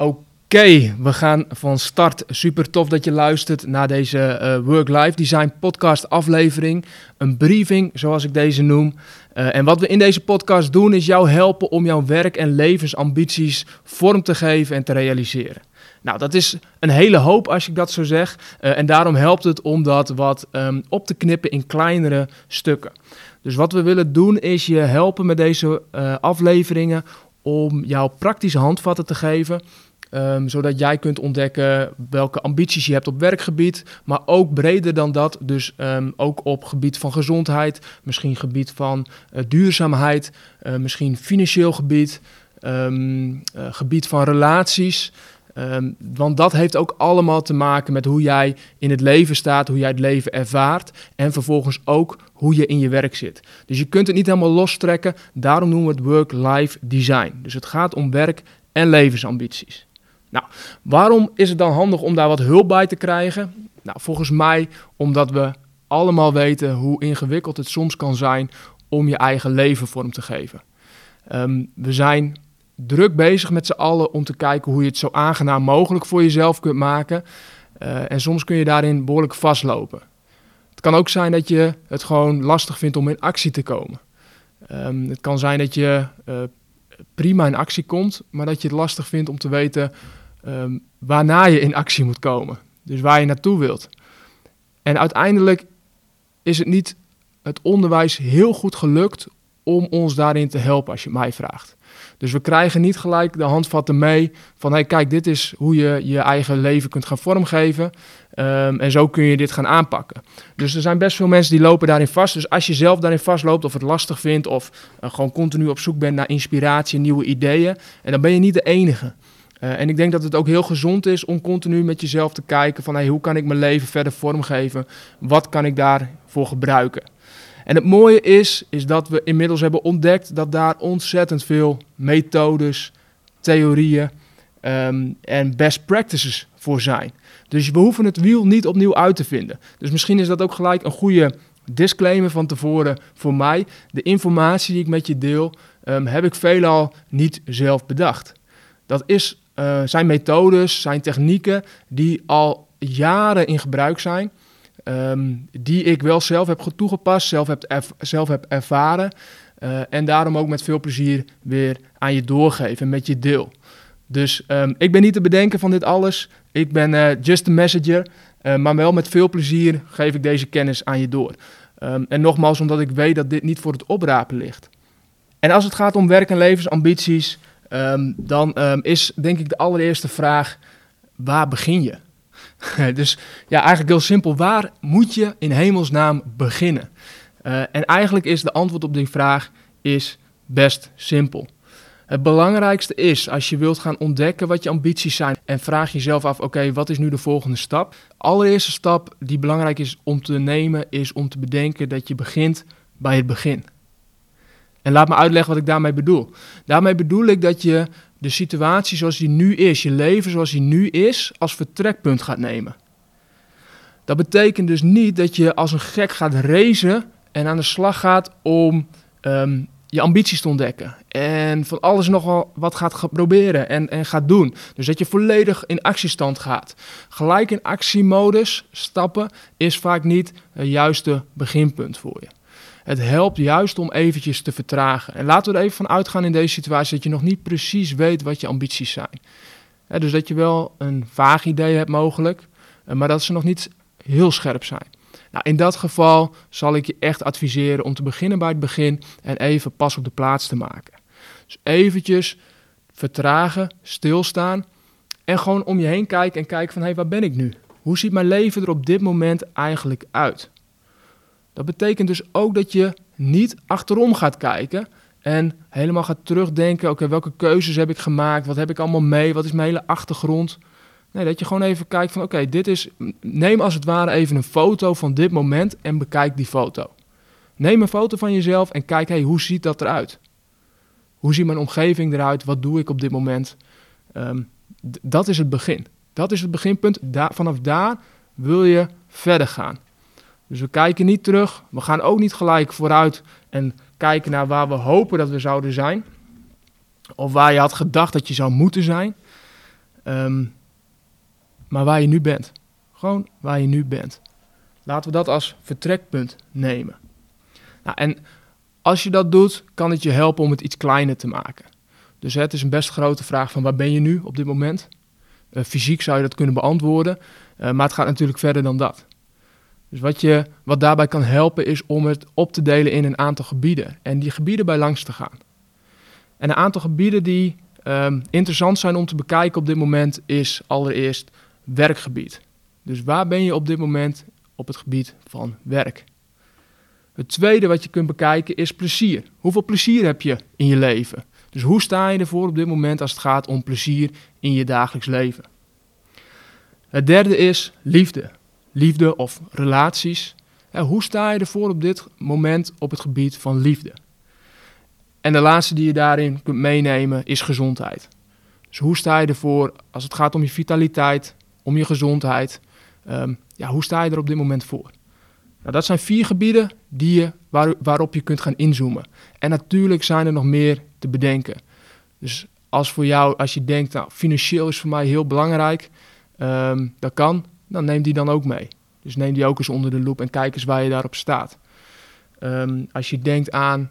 Oké, we gaan van start. Super tof dat je luistert naar deze uh, Work-Life Design podcast aflevering. Een briefing, zoals ik deze noem. Uh, en wat we in deze podcast doen, is jou helpen om jouw werk- en levensambities vorm te geven en te realiseren. Nou, dat is een hele hoop als ik dat zo zeg. Uh, en daarom helpt het om dat wat um, op te knippen in kleinere stukken. Dus wat we willen doen is je helpen met deze afleveringen om jou praktische handvatten te geven Um, zodat jij kunt ontdekken welke ambities je hebt op werkgebied, maar ook breder dan dat, dus um, ook op gebied van gezondheid, misschien gebied van uh, duurzaamheid, uh, misschien financieel gebied, um, gebied van relaties. want dat heeft ook allemaal te maken met hoe jij in het leven staat, hoe jij het leven ervaart en vervolgens ook hoe je in je werk zit. Dus je kunt het niet helemaal lostrekken, daarom noemen we het work-life design. Dus het gaat om werk en levensambities. Nou, waarom is het dan handig om daar wat hulp bij te krijgen? Nou, volgens mij omdat we allemaal weten hoe ingewikkeld het soms kan zijn om je eigen leven vorm te geven. Um, we zijn druk bezig met z'n allen om te kijken hoe je het zo aangenaam mogelijk voor jezelf kunt maken. Uh, en soms kun je daarin behoorlijk vastlopen. Het kan ook zijn dat je het gewoon lastig vindt om in actie te komen. Um, het kan zijn dat je uh, prima in actie komt, maar dat je het lastig vindt om te weten um, waarna je in actie moet komen. Dus waar je naartoe wilt. En uiteindelijk is het niet het onderwijs heel goed gelukt om ons daarin te helpen, als je mij vraagt. Dus we krijgen niet gelijk de handvatten mee van, hey, kijk, dit is hoe je je eigen leven kunt gaan vormgeven. Um, en zo kun je dit gaan aanpakken. Dus er zijn best veel mensen die lopen daarin vast. Dus als je zelf daarin vastloopt of het lastig vindt of uh, gewoon continu op zoek bent naar inspiratie nieuwe ideeën, en dan ben je niet de enige. Uh, en ik denk dat het ook heel gezond is om continu met jezelf te kijken van hey, hoe kan ik mijn leven verder vormgeven? Wat kan ik daarvoor gebruiken? En het mooie is, is dat we inmiddels hebben ontdekt dat daar ontzettend veel methodes, theorieën um, en best practices voor zijn. Dus we hoeven het wiel niet opnieuw uit te vinden. Dus misschien is dat ook gelijk een goede disclaimer van tevoren voor mij. De informatie die ik met je deel, um, heb ik veelal niet zelf bedacht. Dat is uh, zijn methodes, zijn technieken die al jaren in gebruik zijn. Um, die ik wel zelf heb toegepast, zelf heb, zelf heb ervaren. Uh, en daarom ook met veel plezier weer aan je doorgeven, met je deel. Dus um, ik ben niet te bedenken van dit alles. Ik ben uh, just a messenger. Uh, maar wel met veel plezier geef ik deze kennis aan je door. Um, en nogmaals, omdat ik weet dat dit niet voor het oprapen ligt. En als het gaat om werk- en levensambities, dan is denk ik de allereerste vraag, waar begin je? dus ja, eigenlijk heel simpel, waar moet je in hemelsnaam beginnen? Uh, en eigenlijk is de antwoord op die vraag is best simpel. Het belangrijkste is, als je wilt gaan ontdekken wat je ambities zijn en vraag jezelf af, oké, wat is nu de volgende stap? Allereerste stap die belangrijk is om te nemen, is om te bedenken dat je begint bij het begin. En laat me uitleggen wat ik daarmee bedoel. Daarmee bedoel ik dat je de situatie zoals die nu is, je leven zoals die nu is, als vertrekpunt gaat nemen. Dat betekent dus niet dat je als een gek gaat racen en aan de slag gaat om um, je ambities te ontdekken. En van alles nogal wat gaat proberen en, en gaat doen. Dus dat je volledig in actiestand gaat. Gelijk in actiemodus stappen is vaak niet het juiste beginpunt voor je. Het helpt juist om eventjes te vertragen. En laten we er even van uitgaan in deze situatie dat je nog niet precies weet wat je ambities zijn. dus dat je wel een vaag idee hebt mogelijk, eh, maar dat ze nog niet heel scherp zijn. Nou, in dat geval zal ik je echt adviseren om te beginnen bij het begin en even pas op de plaats te maken. Dus eventjes vertragen, stilstaan en gewoon om je heen kijken en kijken van hé, hey, waar ben ik nu? Hoe ziet mijn leven er op dit moment eigenlijk uit? Dat betekent dus ook dat je niet achterom gaat kijken en helemaal gaat terugdenken: oké, welke keuzes heb ik gemaakt? Wat heb ik allemaal mee? Wat is mijn hele achtergrond? Nee, dat je gewoon even kijkt van oké, dit is. Neem als het ware even een foto van dit moment en bekijk die foto. Neem een foto van jezelf en kijk, hey, hoe ziet dat eruit? Hoe ziet mijn omgeving eruit? Wat doe ik op dit moment? Um, dat is het begin. Dat is het beginpunt. Vanaf daar wil je verder gaan. Dus we kijken niet terug. We gaan ook niet gelijk vooruit en kijken naar waar we hopen dat we zouden zijn. Of waar je had gedacht dat je zou moeten zijn. Ehm, maar waar je nu bent. Gewoon waar je nu bent. Laten we dat als vertrekpunt nemen. Nou, en als je dat doet, kan het je helpen om het iets kleiner te maken. Dus het is een best grote vraag van waar ben je nu op dit moment? Uh, fysiek zou je dat kunnen beantwoorden, uh, maar het gaat natuurlijk verder dan dat. Dus wat, je, wat daarbij kan helpen is om het op te delen in een aantal gebieden en die gebieden bij langs te gaan. En een aantal gebieden die um, interessant zijn om te bekijken op dit moment is allereerst werkgebied. Dus waar ben je op dit moment op het gebied van werk? Het tweede wat je kunt bekijken is plezier. Hoeveel plezier heb je in je leven? Dus hoe sta je ervoor op dit moment als het gaat om plezier in je dagelijks leven? Het derde is liefde. Liefde of relaties. Hoe sta je ervoor op dit moment op het gebied van liefde? En de laatste die je daarin kunt meenemen is gezondheid. Dus hoe sta je ervoor als het gaat om je vitaliteit, om je gezondheid? Um, ja, hoe sta je er op dit moment voor? Nou, dat zijn vier gebieden die je, waar, waarop je kunt gaan inzoomen. En natuurlijk zijn er nog meer te bedenken. Dus als voor jou, als je denkt, nou, financieel is voor mij heel belangrijk, um, dat kan, dan neem die dan ook mee. Dus neem die ook eens onder de loep en kijk eens waar je daarop staat. Um, als je denkt aan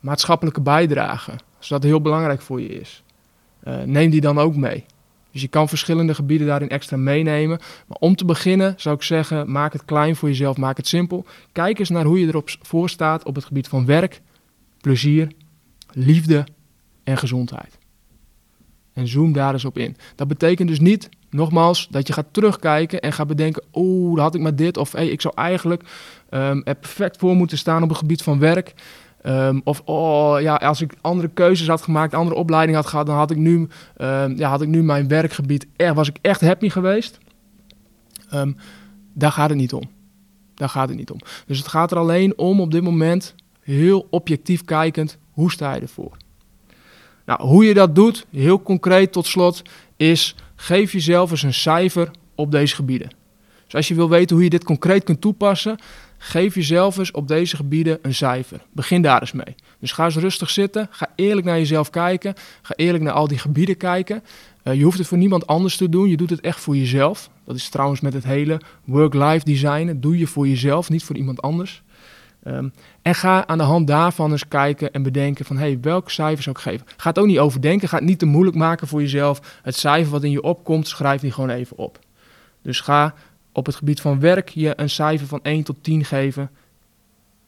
maatschappelijke bijdrage, als dat heel belangrijk voor je is, uh, neem die dan ook mee. Dus je kan verschillende gebieden daarin extra meenemen. Maar om te beginnen zou ik zeggen, maak het klein voor jezelf, maak het simpel. Kijk eens naar hoe je erop voor staat op het gebied van werk, plezier, liefde en gezondheid. En zoom daar eens op in. Dat betekent dus niet, nogmaals, dat je gaat terugkijken en gaat bedenken: oh, had ik maar dit. Of hey, ik zou eigenlijk um, er perfect voor moeten staan op het gebied van werk. Um, of oh, ja, als ik andere keuzes had gemaakt, andere opleiding had gehad, dan had ik nu, um, ja, had ik nu mijn werkgebied, er, was ik echt happy geweest. Daar gaat het niet om. Daar gaat het niet om. Dus het gaat er alleen om op dit moment, heel objectief kijkend, hoe sta je ervoor? Nou, hoe je dat doet, heel concreet tot slot, is geef jezelf eens een cijfer op deze gebieden. Dus als je wil weten hoe je dit concreet kunt toepassen, Geef jezelf eens op deze gebieden een cijfer. Begin daar eens mee. Dus ga eens rustig zitten. Ga eerlijk naar jezelf kijken. Ga eerlijk naar al die gebieden kijken. Uh, je hoeft het voor niemand anders te doen. Je doet het echt voor jezelf. Dat is trouwens met het hele work-life design. doe je voor jezelf, niet voor iemand anders. Um, en ga aan de hand daarvan eens kijken en bedenken van... hé, hey, welk cijfer zou ik geven? Ga het ook niet overdenken. Ga het niet te moeilijk maken voor jezelf. Het cijfer wat in je opkomt, schrijf die gewoon even op. Dus ga op het gebied van werk je een cijfer van 1 tot 10 geven.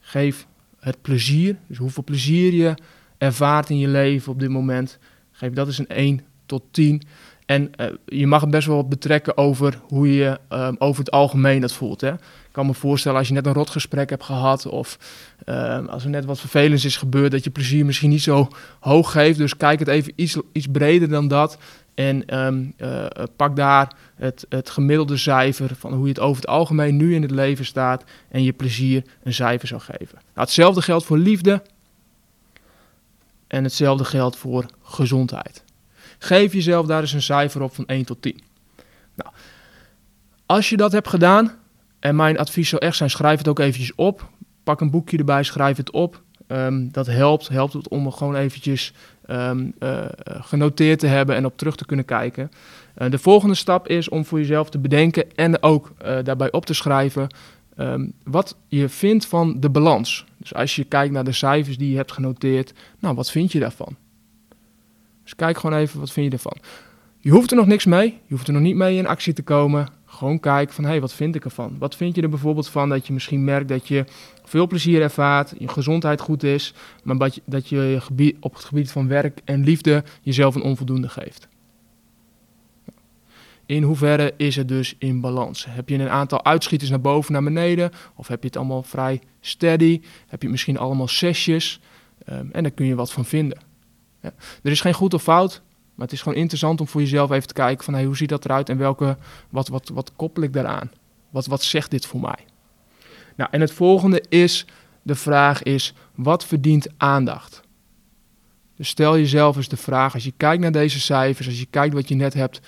Geef het plezier, dus hoeveel plezier je ervaart in je leven op dit moment. Geef dat eens een 1 tot 10. En uh, je mag het best wel betrekken over hoe je uh, over het algemeen dat voelt. Hè? Ik kan me voorstellen als je net een rotgesprek hebt gehad of uh, als er net wat vervelends is gebeurd, dat je plezier misschien niet zo hoog geeft. Dus kijk het even iets, iets breder dan dat. En um, uh, pak daar het, het gemiddelde cijfer van hoe je het over het algemeen nu in het leven staat en je plezier een cijfer zou geven. Nou, hetzelfde geldt voor liefde en hetzelfde geldt voor gezondheid. Geef jezelf daar eens een cijfer op van 1 tot 10. Nou, als je dat hebt gedaan, en mijn advies zou echt zijn, schrijf het ook eventjes op. Pak een boekje erbij, schrijf het op. Um, dat helpt, helpt het om gewoon eventjes um, uh, genoteerd te hebben en op terug te kunnen kijken. Uh, de volgende stap is om voor jezelf te bedenken en ook daarbij op te schrijven um, wat je vindt van de balans. Dus als je kijkt naar de cijfers die je hebt genoteerd, nou, wat vind je daarvan? Dus kijk gewoon even, wat vind je ervan? Je hoeft er nog niks mee, je hoeft er nog niet mee in actie te komen. Gewoon kijk van, hé, hey, wat vind ik ervan? Wat vind je er bijvoorbeeld van dat je misschien merkt dat je veel plezier ervaart, je gezondheid goed is, maar dat je, dat je op het gebied van werk en liefde jezelf een onvoldoende geeft? In hoeverre is het dus in balans? Heb je een aantal uitschieters naar boven, naar beneden? Of heb je het allemaal vrij steady? Heb je misschien allemaal zesjes? Um, en daar kun je wat van vinden. Er is geen goed of fout. Maar het is gewoon interessant om voor jezelf even te kijken van hoe ziet dat eruit en welke, wat, wat, wat koppel ik daaraan? Wat, wat zegt dit voor mij? Nou, en het volgende is, de vraag is, wat verdient aandacht? Dus stel jezelf eens de vraag, als je kijkt naar deze cijfers, als je kijkt wat je net hebt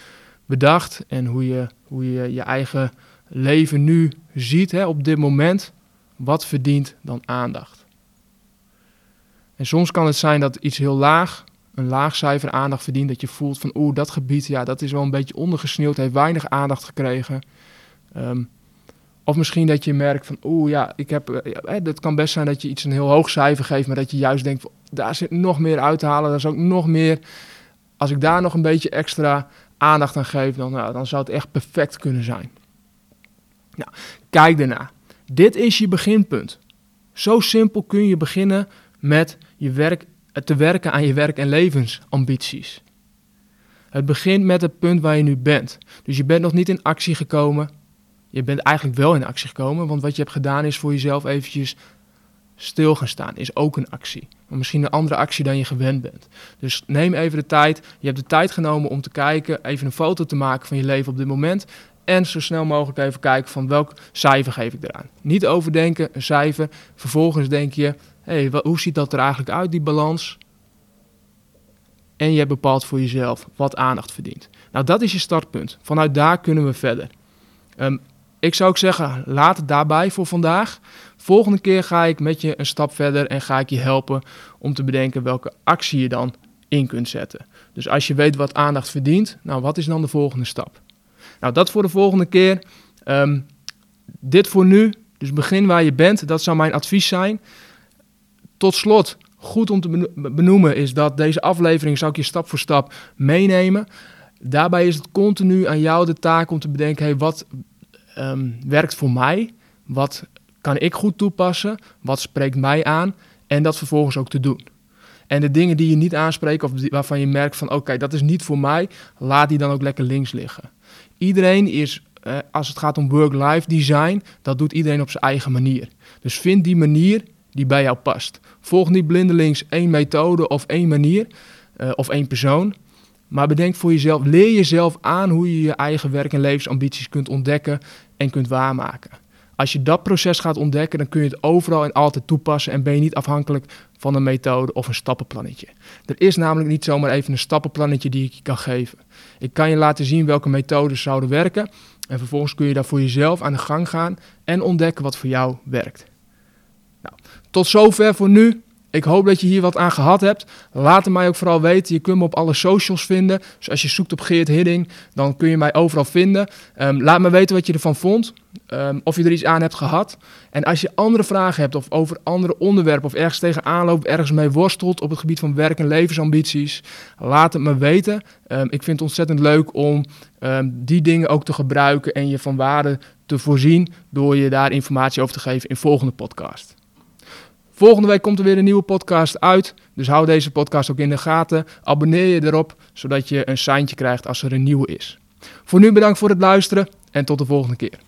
bedacht en hoe je hoe je, je eigen leven nu ziet hè, op dit moment, wat verdient dan aandacht? En soms kan het zijn dat iets heel laag een laag cijfer aandacht verdient, dat je voelt van oeh, dat gebied, ja, dat is wel een beetje ondergesneeuwd, heeft weinig aandacht gekregen. Ehm, of misschien dat je merkt van oeh, ja, ik heb, eh, het kan best zijn dat je iets een heel hoog cijfer geeft, maar dat je juist denkt, daar zit nog meer uit te halen, daar is ook nog meer. Als ik daar nog een beetje extra aandacht aan geef, dan, nou, dan zou het echt perfect kunnen zijn. Nou, kijk daarna. Dit is je beginpunt. Zo simpel kun je beginnen met je werk, te werken aan je werk- en levensambities. Het begint met het punt waar je nu bent. Dus je bent nog niet in actie gekomen. Je bent eigenlijk wel in actie gekomen, want wat je hebt gedaan is voor jezelf eventjes stil gaan staan. Is ook een actie. Maar misschien een andere actie dan je gewend bent. Dus neem even de tijd. Je hebt de tijd genomen om te kijken, even een foto te maken van je leven op dit moment. En zo snel mogelijk even kijken van welk cijfer geef ik eraan. Niet overdenken, een cijfer. Vervolgens denk je, hey, hoe ziet dat er eigenlijk uit, die balans? En je bepaalt voor jezelf wat aandacht verdient. Nou, dat is je startpunt. Vanuit daar kunnen we verder. Um, ik zou ook zeggen, laat het daarbij voor vandaag. Volgende keer ga ik met je een stap verder en ga ik je helpen om te bedenken welke actie je dan in kunt zetten. Dus als je weet wat aandacht verdient, nou wat is dan de volgende stap? Nou, dat voor de volgende keer. Um, dit voor nu. Dus begin waar je bent. Dat zou mijn advies zijn. Tot slot, goed om te benoemen is dat deze aflevering zou ik je stap voor stap meenemen. Daarbij is het continu aan jou de taak om te bedenken: hey, wat um, werkt voor mij? Wat kan ik goed toepassen? Wat spreekt mij aan? En dat vervolgens ook te doen. En de dingen die je niet aanspreekt of waarvan je merkt van oké, dat is niet voor mij, laat die dan ook lekker links liggen. Iedereen is, eh, als het gaat om work-life design, dat doet iedereen op zijn eigen manier. Dus vind die manier die bij jou past. Volg niet blindelings één methode of één manier uh, of één persoon. Maar bedenk voor jezelf, leer jezelf aan hoe je je eigen werk- en levensambities kunt ontdekken en kunt waarmaken. Als je dat proces gaat ontdekken, dan kun je het overal en altijd toepassen en ben je niet afhankelijk van een methode of een stappenplannetje. Er is namelijk niet zomaar even een stappenplannetje die ik je kan geven. Ik kan je laten zien welke methodes zouden werken en vervolgens kun je daar voor jezelf aan de gang gaan en ontdekken wat voor jou werkt. Tot zover voor nu. Ik hoop dat je hier wat aan gehad hebt. Laat het mij ook vooral weten. Je kunt me op alle socials vinden. Dus als je zoekt op Geert Hidding, dan kun je mij overal vinden. Um, laat me weten wat je ervan vond. Um, of je er iets aan hebt gehad. En als je andere vragen hebt of over andere onderwerpen of ergens tegenaan loopt, ergens mee worstelt op het gebied van werk en levensambities, laat het me weten. Um, ik vind het ontzettend leuk om die dingen ook te gebruiken en je van waarde te voorzien door je daar informatie over te geven in volgende podcast. Volgende week komt er weer een nieuwe podcast uit. Dus hou deze podcast ook in de gaten. Abonneer je erop, zodat je een seintje krijgt als er een nieuwe is. Voor nu bedankt voor het luisteren en tot de volgende keer.